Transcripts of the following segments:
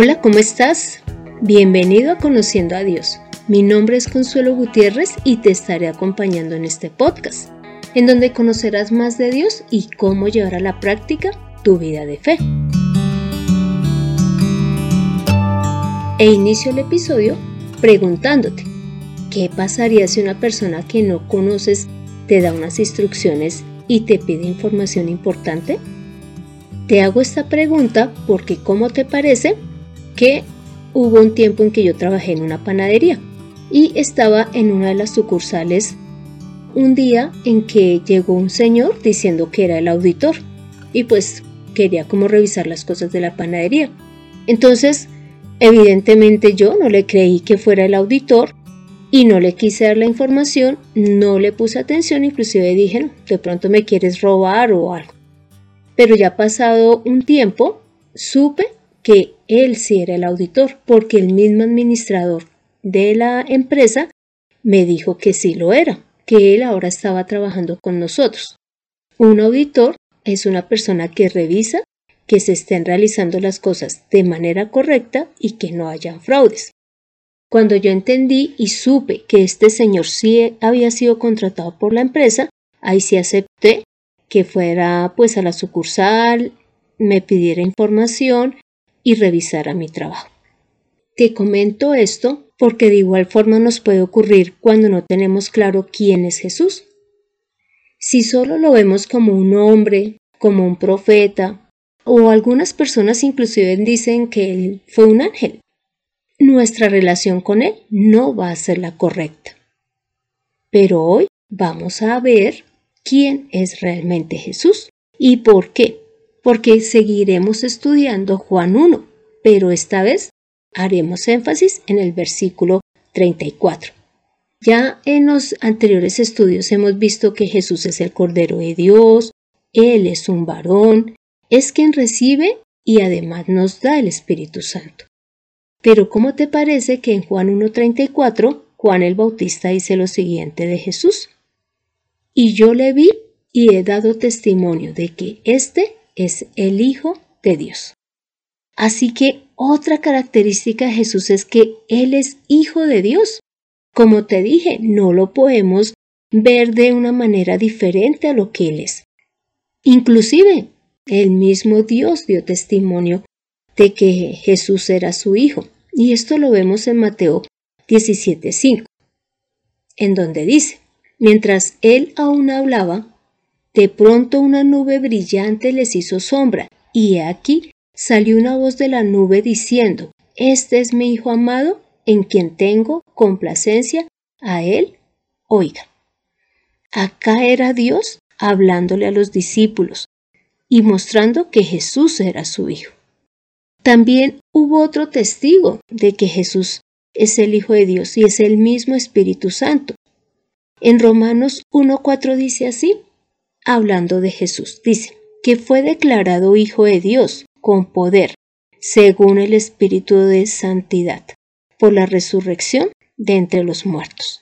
Hola, ¿cómo estás? Bienvenido a Conociendo a Dios. Mi nombre es Consuelo Gutiérrez y te estaré acompañando en este podcast, en donde conocerás más de Dios y cómo llevar a la práctica tu vida de fe. E inicio el episodio preguntándote, ¿qué pasaría si una persona que no conoces te da unas instrucciones y te pide información importante? Te hago esta pregunta porque, ¿cómo te parece que hubo un tiempo en que yo trabajé en una panadería y estaba en una de las sucursales un día en que llegó un señor diciendo que era el auditor y pues quería como revisar las cosas de la panadería. Entonces, evidentemente yo no le creí que fuera el auditor y no le quise dar la información, no le puse atención, inclusive dije, no, de pronto me quieres robar o algo. Pero ya pasado un tiempo, supe que él sí era el auditor, porque el mismo administrador de la empresa me dijo que sí lo era, que él ahora estaba trabajando con nosotros. Un auditor es una persona que revisa que se estén realizando las cosas de manera correcta y que no hayan fraudes. Cuando yo entendí y supe que este señor sí había sido contratado por la empresa, ahí sí acepté que fuera pues a la sucursal, me pidiera información y revisara mi trabajo. Te comento esto porque de igual forma nos puede ocurrir cuando no tenemos claro quién es Jesús. Si solo lo vemos como un hombre, como un profeta, o algunas personas inclusive dicen que él fue un ángel, nuestra relación con él no va a ser la correcta. Pero hoy vamos a ver quién es realmente Jesús y por qué porque seguiremos estudiando Juan 1, pero esta vez haremos énfasis en el versículo 34. Ya en los anteriores estudios hemos visto que Jesús es el Cordero de Dios, Él es un varón, es quien recibe y además nos da el Espíritu Santo. Pero ¿cómo te parece que en Juan 1.34 Juan el Bautista dice lo siguiente de Jesús? Y yo le vi y he dado testimonio de que éste es el Hijo de Dios. Así que otra característica de Jesús es que Él es Hijo de Dios. Como te dije, no lo podemos ver de una manera diferente a lo que Él es. Inclusive, el mismo Dios dio testimonio de que Jesús era su Hijo. Y esto lo vemos en Mateo 17:5, en donde dice, mientras Él aún hablaba, de pronto una nube brillante les hizo sombra, y aquí salió una voz de la nube diciendo, Este es mi Hijo amado, en quien tengo complacencia, a él oiga. Acá era Dios hablándole a los discípulos y mostrando que Jesús era su Hijo. También hubo otro testigo de que Jesús es el Hijo de Dios y es el mismo Espíritu Santo. En Romanos 1.4 dice así, hablando de Jesús. Dice que fue declarado Hijo de Dios con poder, según el Espíritu de Santidad, por la resurrección de entre los muertos.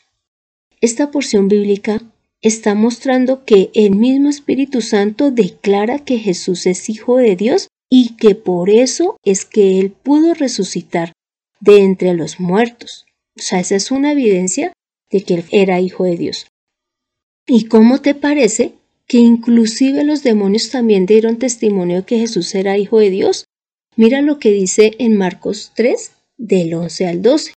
Esta porción bíblica está mostrando que el mismo Espíritu Santo declara que Jesús es Hijo de Dios y que por eso es que Él pudo resucitar de entre los muertos. O sea, esa es una evidencia de que Él era Hijo de Dios. ¿Y cómo te parece que inclusive los demonios también dieron testimonio de que Jesús era hijo de Dios. Mira lo que dice en Marcos 3, del 11 al 12.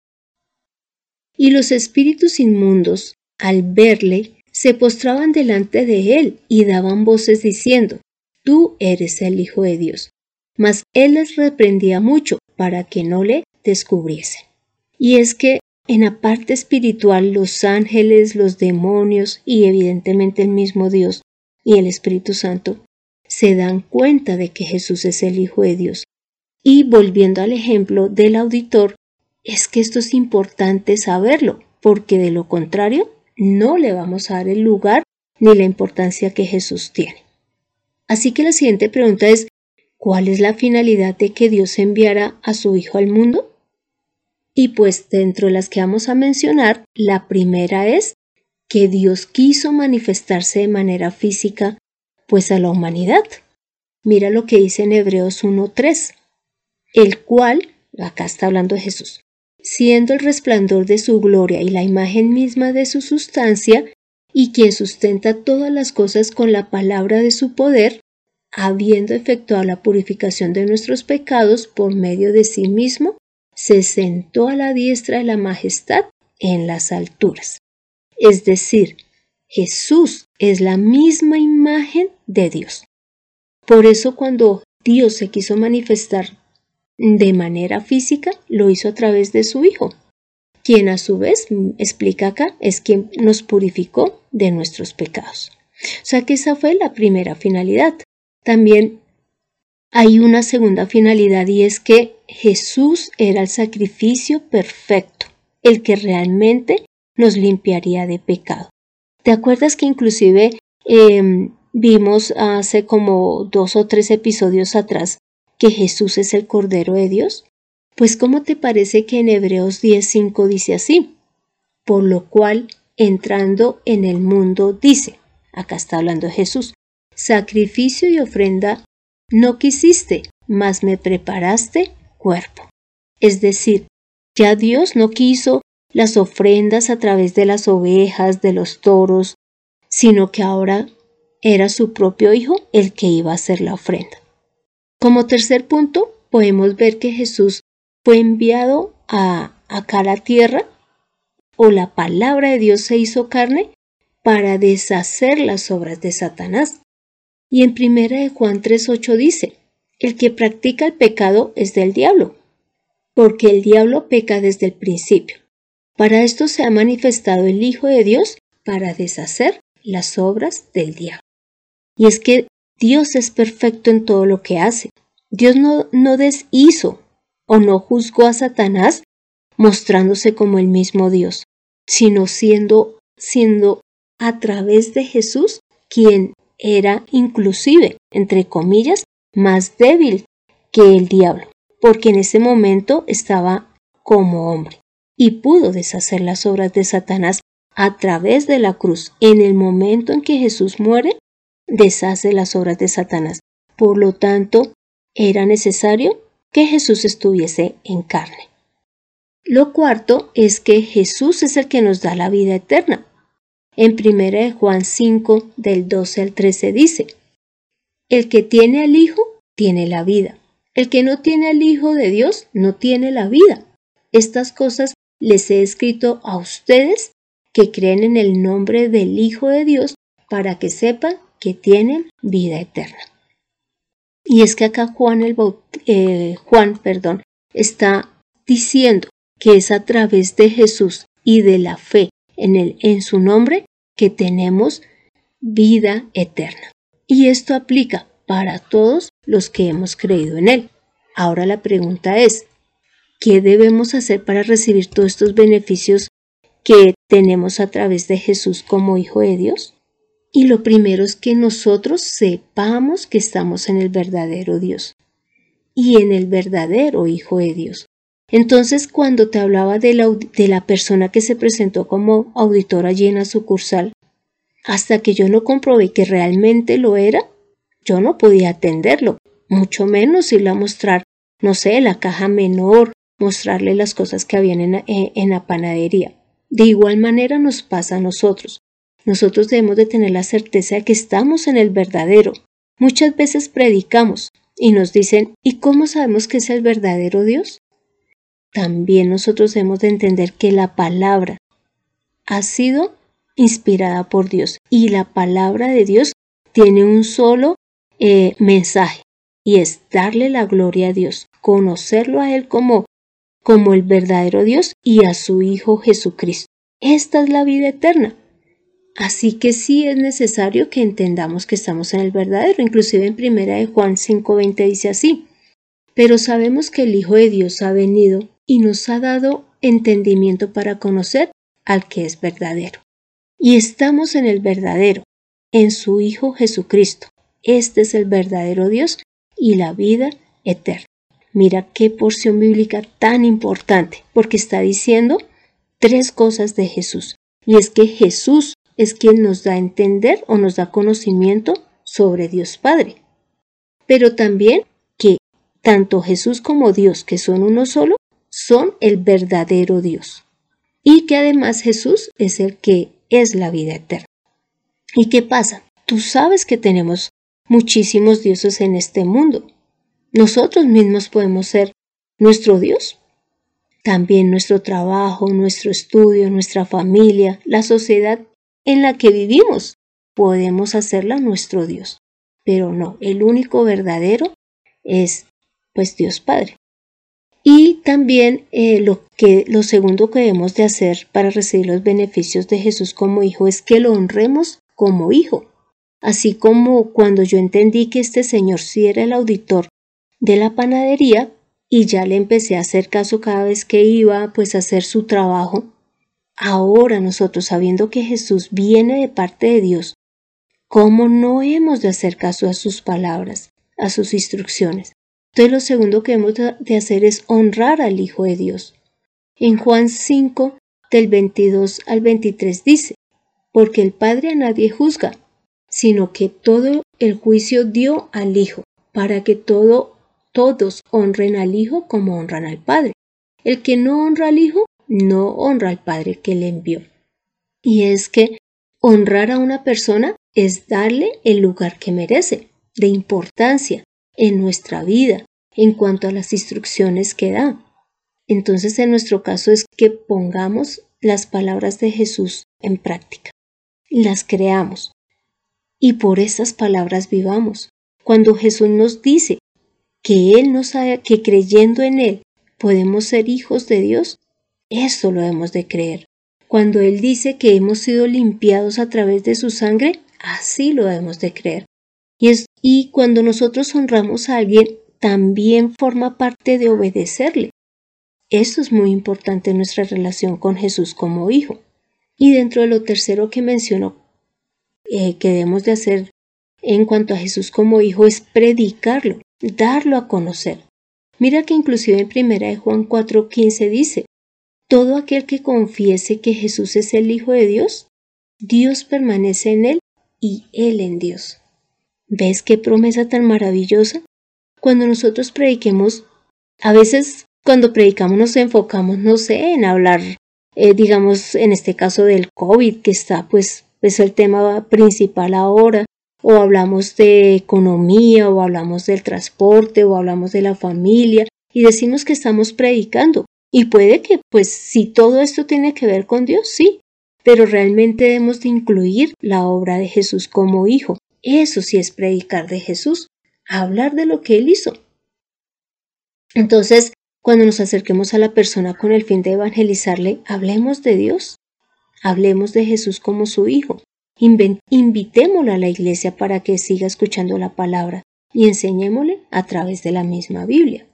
Y los espíritus inmundos, al verle, se postraban delante de él y daban voces diciendo, Tú eres el Hijo de Dios. Mas él les reprendía mucho para que no le descubriesen. Y es que en la parte espiritual los ángeles, los demonios y evidentemente el mismo Dios y el Espíritu Santo se dan cuenta de que Jesús es el Hijo de Dios. Y volviendo al ejemplo del auditor, es que esto es importante saberlo, porque de lo contrario no le vamos a dar el lugar ni la importancia que Jesús tiene. Así que la siguiente pregunta es, ¿cuál es la finalidad de que Dios enviara a su Hijo al mundo? Y pues dentro de las que vamos a mencionar, la primera es que Dios quiso manifestarse de manera física, pues a la humanidad. Mira lo que dice en Hebreos 1.3, el cual acá está hablando de Jesús, siendo el resplandor de su gloria y la imagen misma de su sustancia, y quien sustenta todas las cosas con la palabra de su poder, habiendo efectuado la purificación de nuestros pecados por medio de sí mismo, se sentó a la diestra de la majestad en las alturas. Es decir, Jesús es la misma imagen de Dios. Por eso cuando Dios se quiso manifestar de manera física, lo hizo a través de su Hijo, quien a su vez, explica acá, es quien nos purificó de nuestros pecados. O sea que esa fue la primera finalidad. También hay una segunda finalidad y es que Jesús era el sacrificio perfecto, el que realmente nos limpiaría de pecado. ¿Te acuerdas que inclusive em, vimos hace como dos o tres episodios atrás que Jesús es el Cordero de Dios? Pues ¿cómo te parece que en Hebreos 10.5 dice así? Por lo cual, entrando en el mundo, dice, acá está hablando Jesús, sacrificio y ofrenda no quisiste, mas me preparaste cuerpo. Es decir, ya Dios no quiso las ofrendas a través de las ovejas, de los toros, sino que ahora era su propio Hijo el que iba a hacer la ofrenda. Como tercer punto, podemos ver que Jesús fue enviado a acá a la tierra o la palabra de Dios se hizo carne para deshacer las obras de Satanás. Y en primera de Juan 3:8 dice, el que practica el pecado es del diablo, porque el diablo peca desde el principio. Para esto se ha manifestado el Hijo de Dios para deshacer las obras del diablo. Y es que Dios es perfecto en todo lo que hace. Dios no, no deshizo o no juzgó a Satanás mostrándose como el mismo Dios, sino siendo, siendo a través de Jesús quien era inclusive, entre comillas, más débil que el diablo, porque en ese momento estaba como hombre y pudo deshacer las obras de Satanás a través de la cruz. En el momento en que Jesús muere, deshace las obras de Satanás. Por lo tanto, era necesario que Jesús estuviese en carne. Lo cuarto es que Jesús es el que nos da la vida eterna. En 1 Juan 5, del 12 al 13 dice, El que tiene al Hijo, tiene la vida. El que no tiene al Hijo de Dios, no tiene la vida. Estas cosas les he escrito a ustedes que creen en el nombre del Hijo de Dios para que sepan que tienen vida eterna. Y es que acá Juan, el eh, Juan perdón, está diciendo que es a través de Jesús y de la fe en, en su nombre que tenemos vida eterna. Y esto aplica para todos los que hemos creído en Él. Ahora la pregunta es, ¿qué debemos hacer para recibir todos estos beneficios que tenemos a través de Jesús como Hijo de Dios? Y lo primero es que nosotros sepamos que estamos en el verdadero Dios y en el verdadero Hijo de Dios. Entonces, cuando te hablaba de la, de la persona que se presentó como auditor allí en la sucursal, hasta que yo no comprobé que realmente lo era, yo no podía atenderlo, mucho menos irle a mostrar, no sé, la caja menor, mostrarle las cosas que habían en, eh, en la panadería. De igual manera nos pasa a nosotros. Nosotros debemos de tener la certeza de que estamos en el verdadero. Muchas veces predicamos y nos dicen, ¿y cómo sabemos que es el verdadero Dios? También nosotros debemos de entender que la palabra ha sido inspirada por Dios y la palabra de Dios tiene un solo eh, mensaje y es darle la gloria a Dios, conocerlo a Él como, como el verdadero Dios y a su Hijo Jesucristo. Esta es la vida eterna. Así que sí es necesario que entendamos que estamos en el verdadero. Inclusive en primera de Juan 5:20 dice así, pero sabemos que el Hijo de Dios ha venido y nos ha dado entendimiento para conocer al que es verdadero. Y estamos en el verdadero, en su Hijo Jesucristo. Este es el verdadero Dios y la vida eterna. Mira qué porción bíblica tan importante, porque está diciendo tres cosas de Jesús. Y es que Jesús es quien nos da a entender o nos da conocimiento sobre Dios Padre. Pero también que tanto Jesús como Dios, que son uno solo, son el verdadero Dios. Y que además Jesús es el que es la vida eterna. ¿Y qué pasa? Tú sabes que tenemos muchísimos dioses en este mundo. Nosotros mismos podemos ser nuestro Dios. También nuestro trabajo, nuestro estudio, nuestra familia, la sociedad en la que vivimos, podemos hacerla nuestro Dios. Pero no, el único verdadero es pues Dios Padre. Y también eh, lo, que, lo segundo que debemos de hacer para recibir los beneficios de Jesús como hijo es que lo honremos como hijo. Así como cuando yo entendí que este señor sí era el auditor de la panadería y ya le empecé a hacer caso cada vez que iba pues a hacer su trabajo, ahora nosotros sabiendo que Jesús viene de parte de Dios, ¿cómo no hemos de hacer caso a sus palabras, a sus instrucciones? Entonces lo segundo que hemos de hacer es honrar al Hijo de Dios. En Juan 5, del 22 al 23 dice, porque el Padre a nadie juzga, sino que todo el juicio dio al Hijo, para que todo, todos honren al Hijo como honran al Padre. El que no honra al Hijo, no honra al Padre que le envió. Y es que honrar a una persona es darle el lugar que merece, de importancia, en nuestra vida, en cuanto a las instrucciones que da. Entonces, en nuestro caso es que pongamos las palabras de Jesús en práctica, las creamos, y por esas palabras vivamos. Cuando Jesús nos dice que Él nos sabe que creyendo en Él podemos ser hijos de Dios, eso lo hemos de creer. Cuando Él dice que hemos sido limpiados a través de su sangre, así lo hemos de creer. Y cuando nosotros honramos a alguien, también forma parte de obedecerle. Esto es muy importante en nuestra relación con Jesús como hijo. Y dentro de lo tercero que mencionó eh, que debemos de hacer en cuanto a Jesús como hijo es predicarlo, darlo a conocer. Mira que inclusive en primera de Juan 4:15 dice, todo aquel que confiese que Jesús es el Hijo de Dios, Dios permanece en él y él en Dios. ¿Ves qué promesa tan maravillosa? Cuando nosotros prediquemos, a veces cuando predicamos nos enfocamos, no sé, en hablar, eh, digamos, en este caso del COVID, que está pues es el tema principal ahora, o hablamos de economía, o hablamos del transporte, o hablamos de la familia, y decimos que estamos predicando. Y puede que, pues, si todo esto tiene que ver con Dios, sí, pero realmente debemos de incluir la obra de Jesús como hijo. Eso sí es predicar de Jesús, hablar de lo que Él hizo. Entonces, cuando nos acerquemos a la persona con el fin de evangelizarle, hablemos de Dios, Hablemos de Jesús como su Hijo. Invitémoslo a la iglesia para que siga escuchando la palabra y enseñémosle a través de la misma Biblia.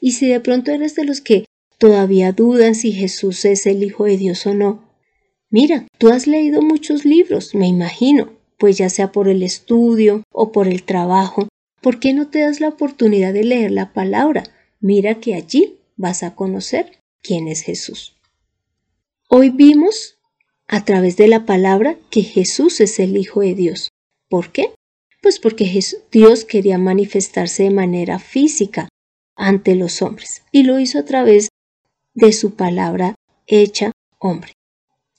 Y si de pronto eres de los que todavía dudan si Jesús es el Hijo de Dios o no, mira, tú has leído muchos libros, me imagino, pues ya sea por el estudio o por el trabajo, ¿por qué no te das la oportunidad de leer la palabra? Mira que allí vas a conocer quién es Jesús. Hoy vimos a través de la palabra que Jesús es el Hijo de Dios. ¿Por qué? Pues porque Dios quería manifestarse de manera física ante los hombres y lo hizo a través de su palabra hecha hombre.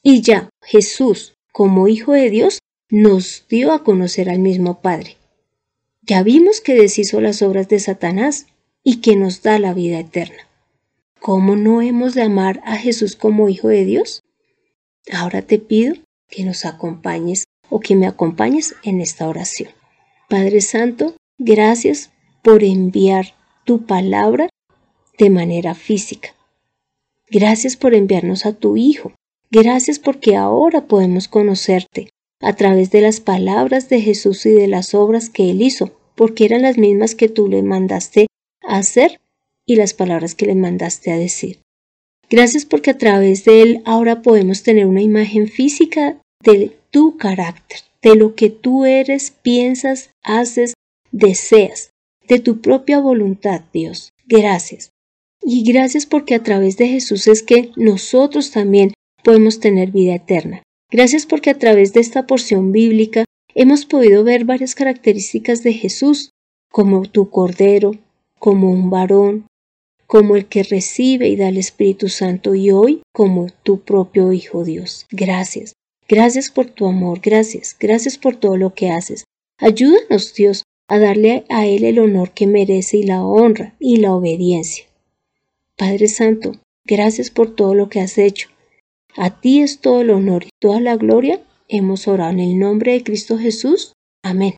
Y ya Jesús, como Hijo de Dios, nos dio a conocer al mismo Padre. Ya vimos que deshizo las obras de Satanás y que nos da la vida eterna. ¿Cómo no hemos de amar a Jesús como Hijo de Dios? Ahora te pido que nos acompañes o que me acompañes en esta oración. Padre Santo, gracias por enviar tu palabra de manera física. Gracias por enviarnos a tu Hijo. Gracias porque ahora podemos conocerte a través de las palabras de Jesús y de las obras que Él hizo, porque eran las mismas que tú le mandaste a hacer y las palabras que le mandaste a decir. Gracias porque a través de él ahora podemos tener una imagen física de tu carácter, de lo que tú eres, piensas, haces, deseas, de tu propia voluntad, Dios. Gracias. Y gracias porque a través de Jesús es que nosotros también podemos tener vida eterna. Gracias porque a través de esta porción bíblica hemos podido ver varias características de Jesús, como tu cordero, como un varón, como el que recibe y da el Espíritu Santo y hoy como tu propio Hijo Dios. Gracias. Gracias por tu amor, gracias, gracias por todo lo que haces. Ayúdanos, Dios, a darle a Él el honor que merece y la honra y la obediencia. Padre Santo, gracias por todo lo que has hecho. A ti es todo el honor y toda la gloria. Hemos orado en el nombre de Cristo Jesús. Amén.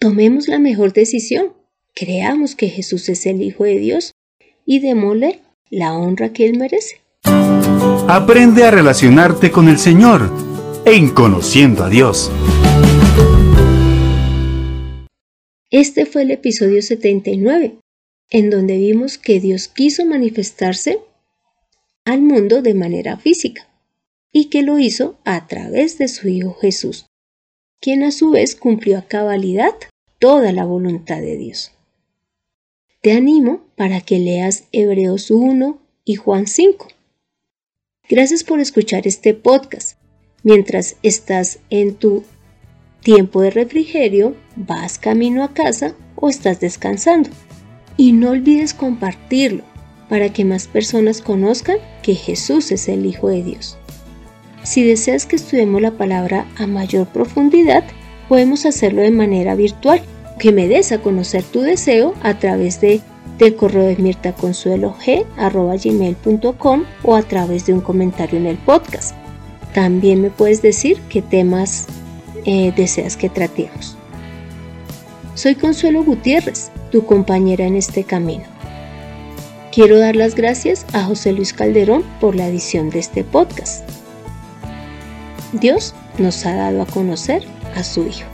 Tomemos la mejor decisión. Creamos que Jesús es el Hijo de Dios y démosle la honra que Él merece. Aprende a relacionarte con el Señor en conociendo a Dios. Este fue el episodio 79, en donde vimos que Dios quiso manifestarse al mundo de manera física y que lo hizo a través de su Hijo Jesús, quien a su vez cumplió a cabalidad toda la voluntad de Dios. Te animo para que leas Hebreos 1 y Juan 5. Gracias por escuchar este podcast. Mientras estás en tu tiempo de refrigerio, vas camino a casa o estás descansando. Y no olvides compartirlo para que más personas conozcan que Jesús es el Hijo de Dios. Si deseas que estudiemos la palabra a mayor profundidad, podemos hacerlo de manera virtual que me des a conocer tu deseo a través de del correo de mirtaconsuelog.com o a través de un comentario en el podcast. También me puedes decir qué temas eh, deseas que tratemos. Soy Consuelo Gutiérrez, tu compañera en este camino. Quiero dar las gracias a José Luis Calderón por la edición de este podcast. Dios nos ha dado a conocer a su Hijo.